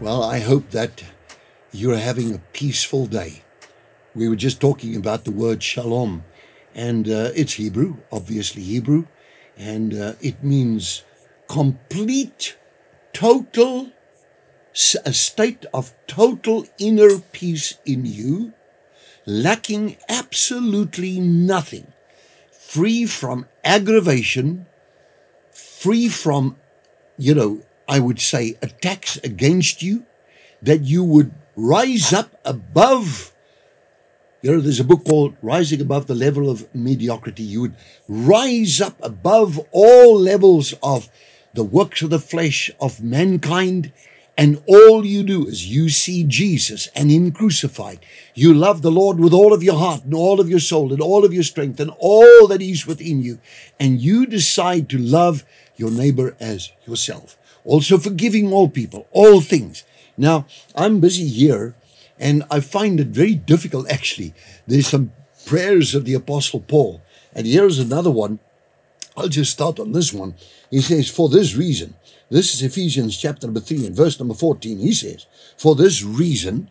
Well, I hope that you're having a peaceful day. We were just talking about the word shalom, and uh, it's Hebrew, obviously Hebrew, and uh, it means complete, total, a state of total inner peace in you, lacking absolutely nothing, free from aggravation, free from, you know, I would say, attacks against you, that you would rise up above. You know, there's a book called Rising Above the Level of Mediocrity. You would rise up above all levels of the works of the flesh of mankind. And all you do is you see Jesus and Him crucified. You love the Lord with all of your heart and all of your soul and all of your strength and all that is within you. And you decide to love your neighbor as yourself also forgiving all people, all things. Now, I'm busy here and I find it very difficult actually. There's some prayers of the Apostle Paul, and here's another one. I'll just start on this one. He says, For this reason, this is Ephesians chapter number 3 and verse number 14. He says, For this reason,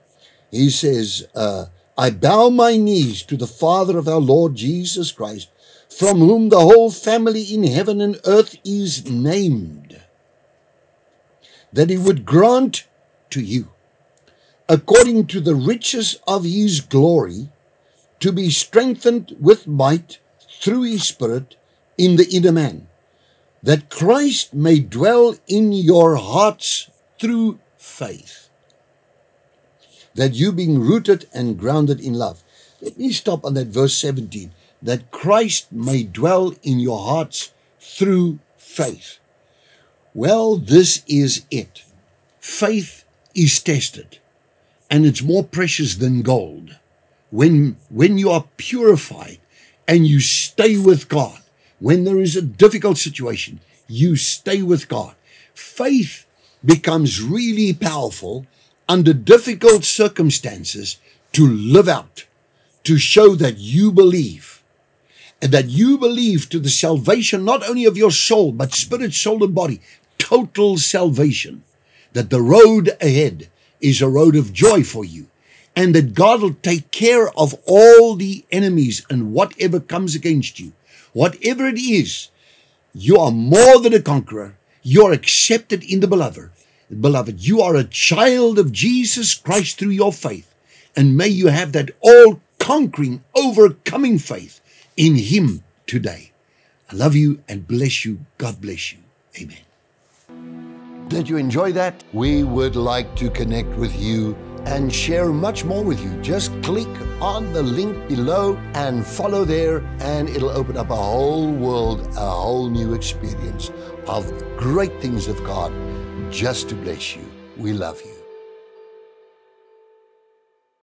he says, uh, I bow my knees to the Father of our Lord Jesus Christ, from whom the whole family in heaven and earth is named that he would grant to you, according to the riches of his glory, to be strengthened with might through his Spirit in the inner man, that Christ may dwell in your hearts through faith, that you being rooted and grounded in love. Let me stop on that verse 17, that Christ may dwell in your hearts through faith. Well, this is it. Faith is tested, and it's more precious than gold. When, when you are purified and you stay with God, when there is a difficult situation, you stay with God. Faith becomes really powerful under difficult circumstances to live out, to show that you believe and that you believe to the salvation not only of your soul, but spirit, soul, and body total salvation, that the road ahead is a road of joy for you, and that God will take care of all the enemies and whatever comes against you. Whatever it is, you are more than a conqueror. You are accepted in the beloved. Beloved, you are a child of Jesus Christ through your faith. And may you have that all conquering, overcoming faith in Him today. I love you and bless you. God bless you. Amen. Did you enjoy that? We would like to connect with you and share much more with you. Just click on the link below and follow there, and it'll open up a whole world, a whole new experience of great things of God just to bless you. We love you.